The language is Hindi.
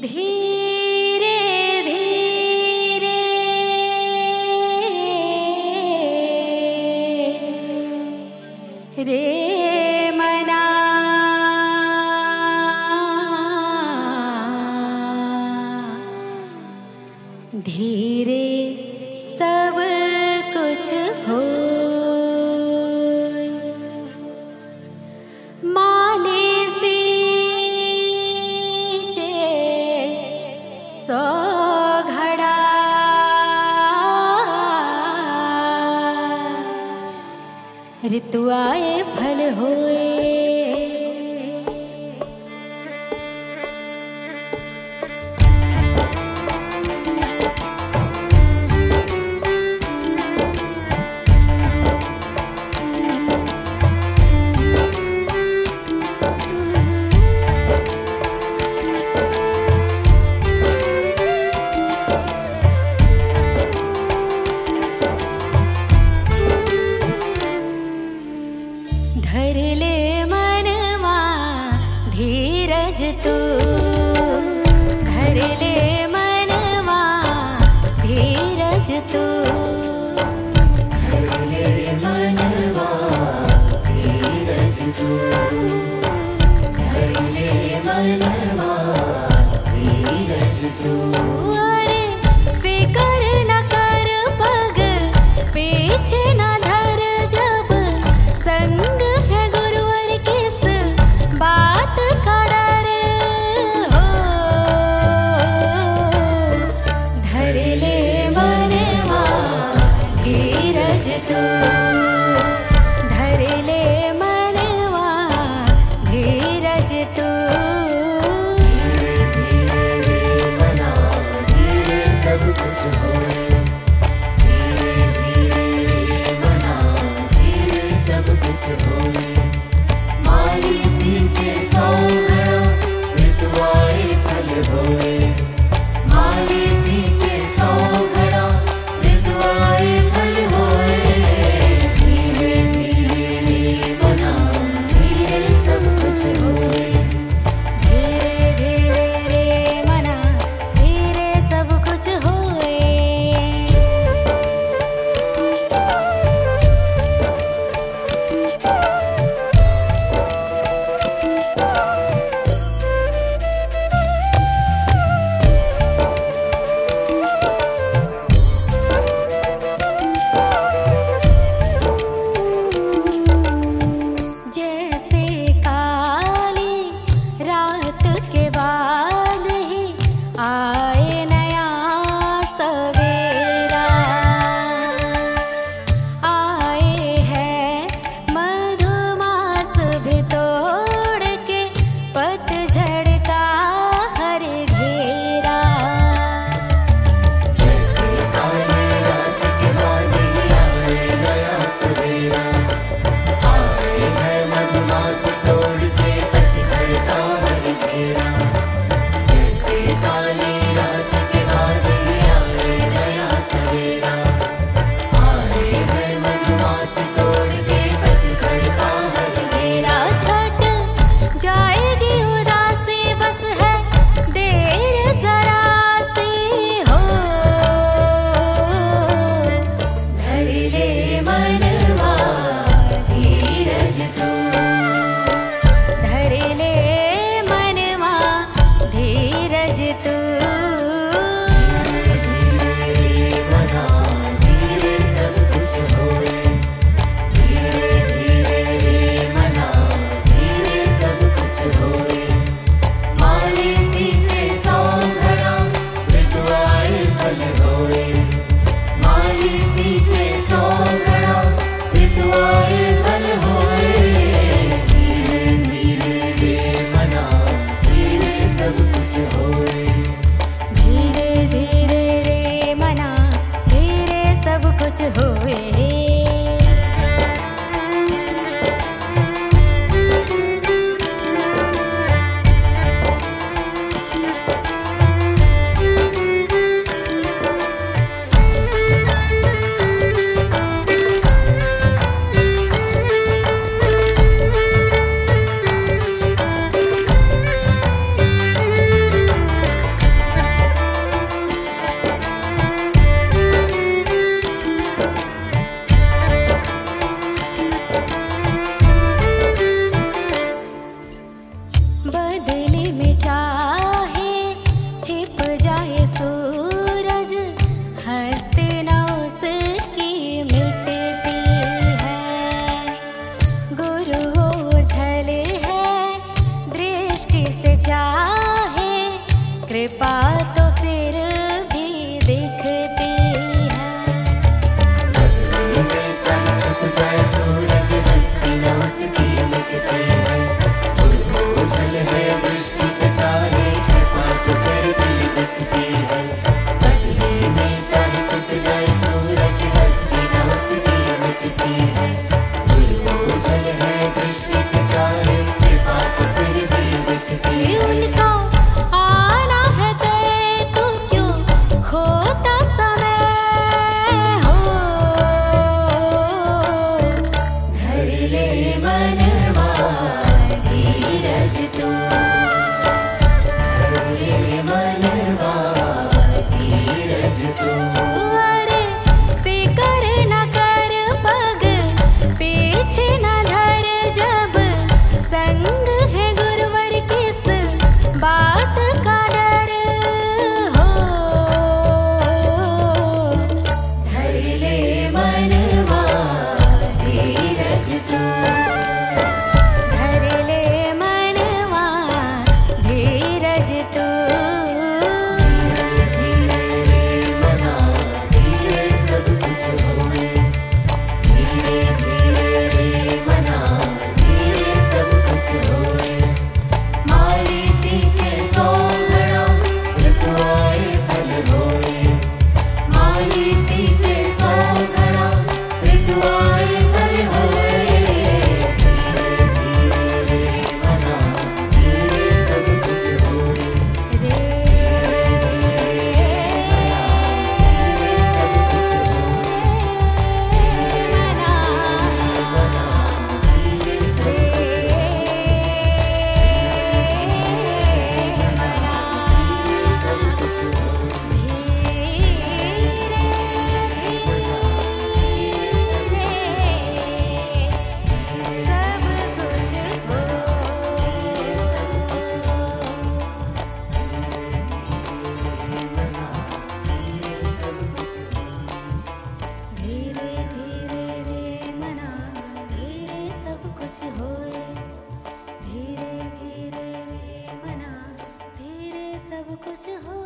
धीरे धीरे। रे मना। धीरे ये आए फल होए। good. Bonne nuit. कुछ होए